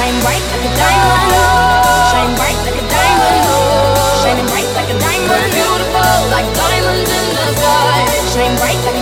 Shine bright like a diamond. Oh. Shine bright like a diamond. Oh. Shining bright like a diamond. We're beautiful like diamonds in the sky. Shine bright like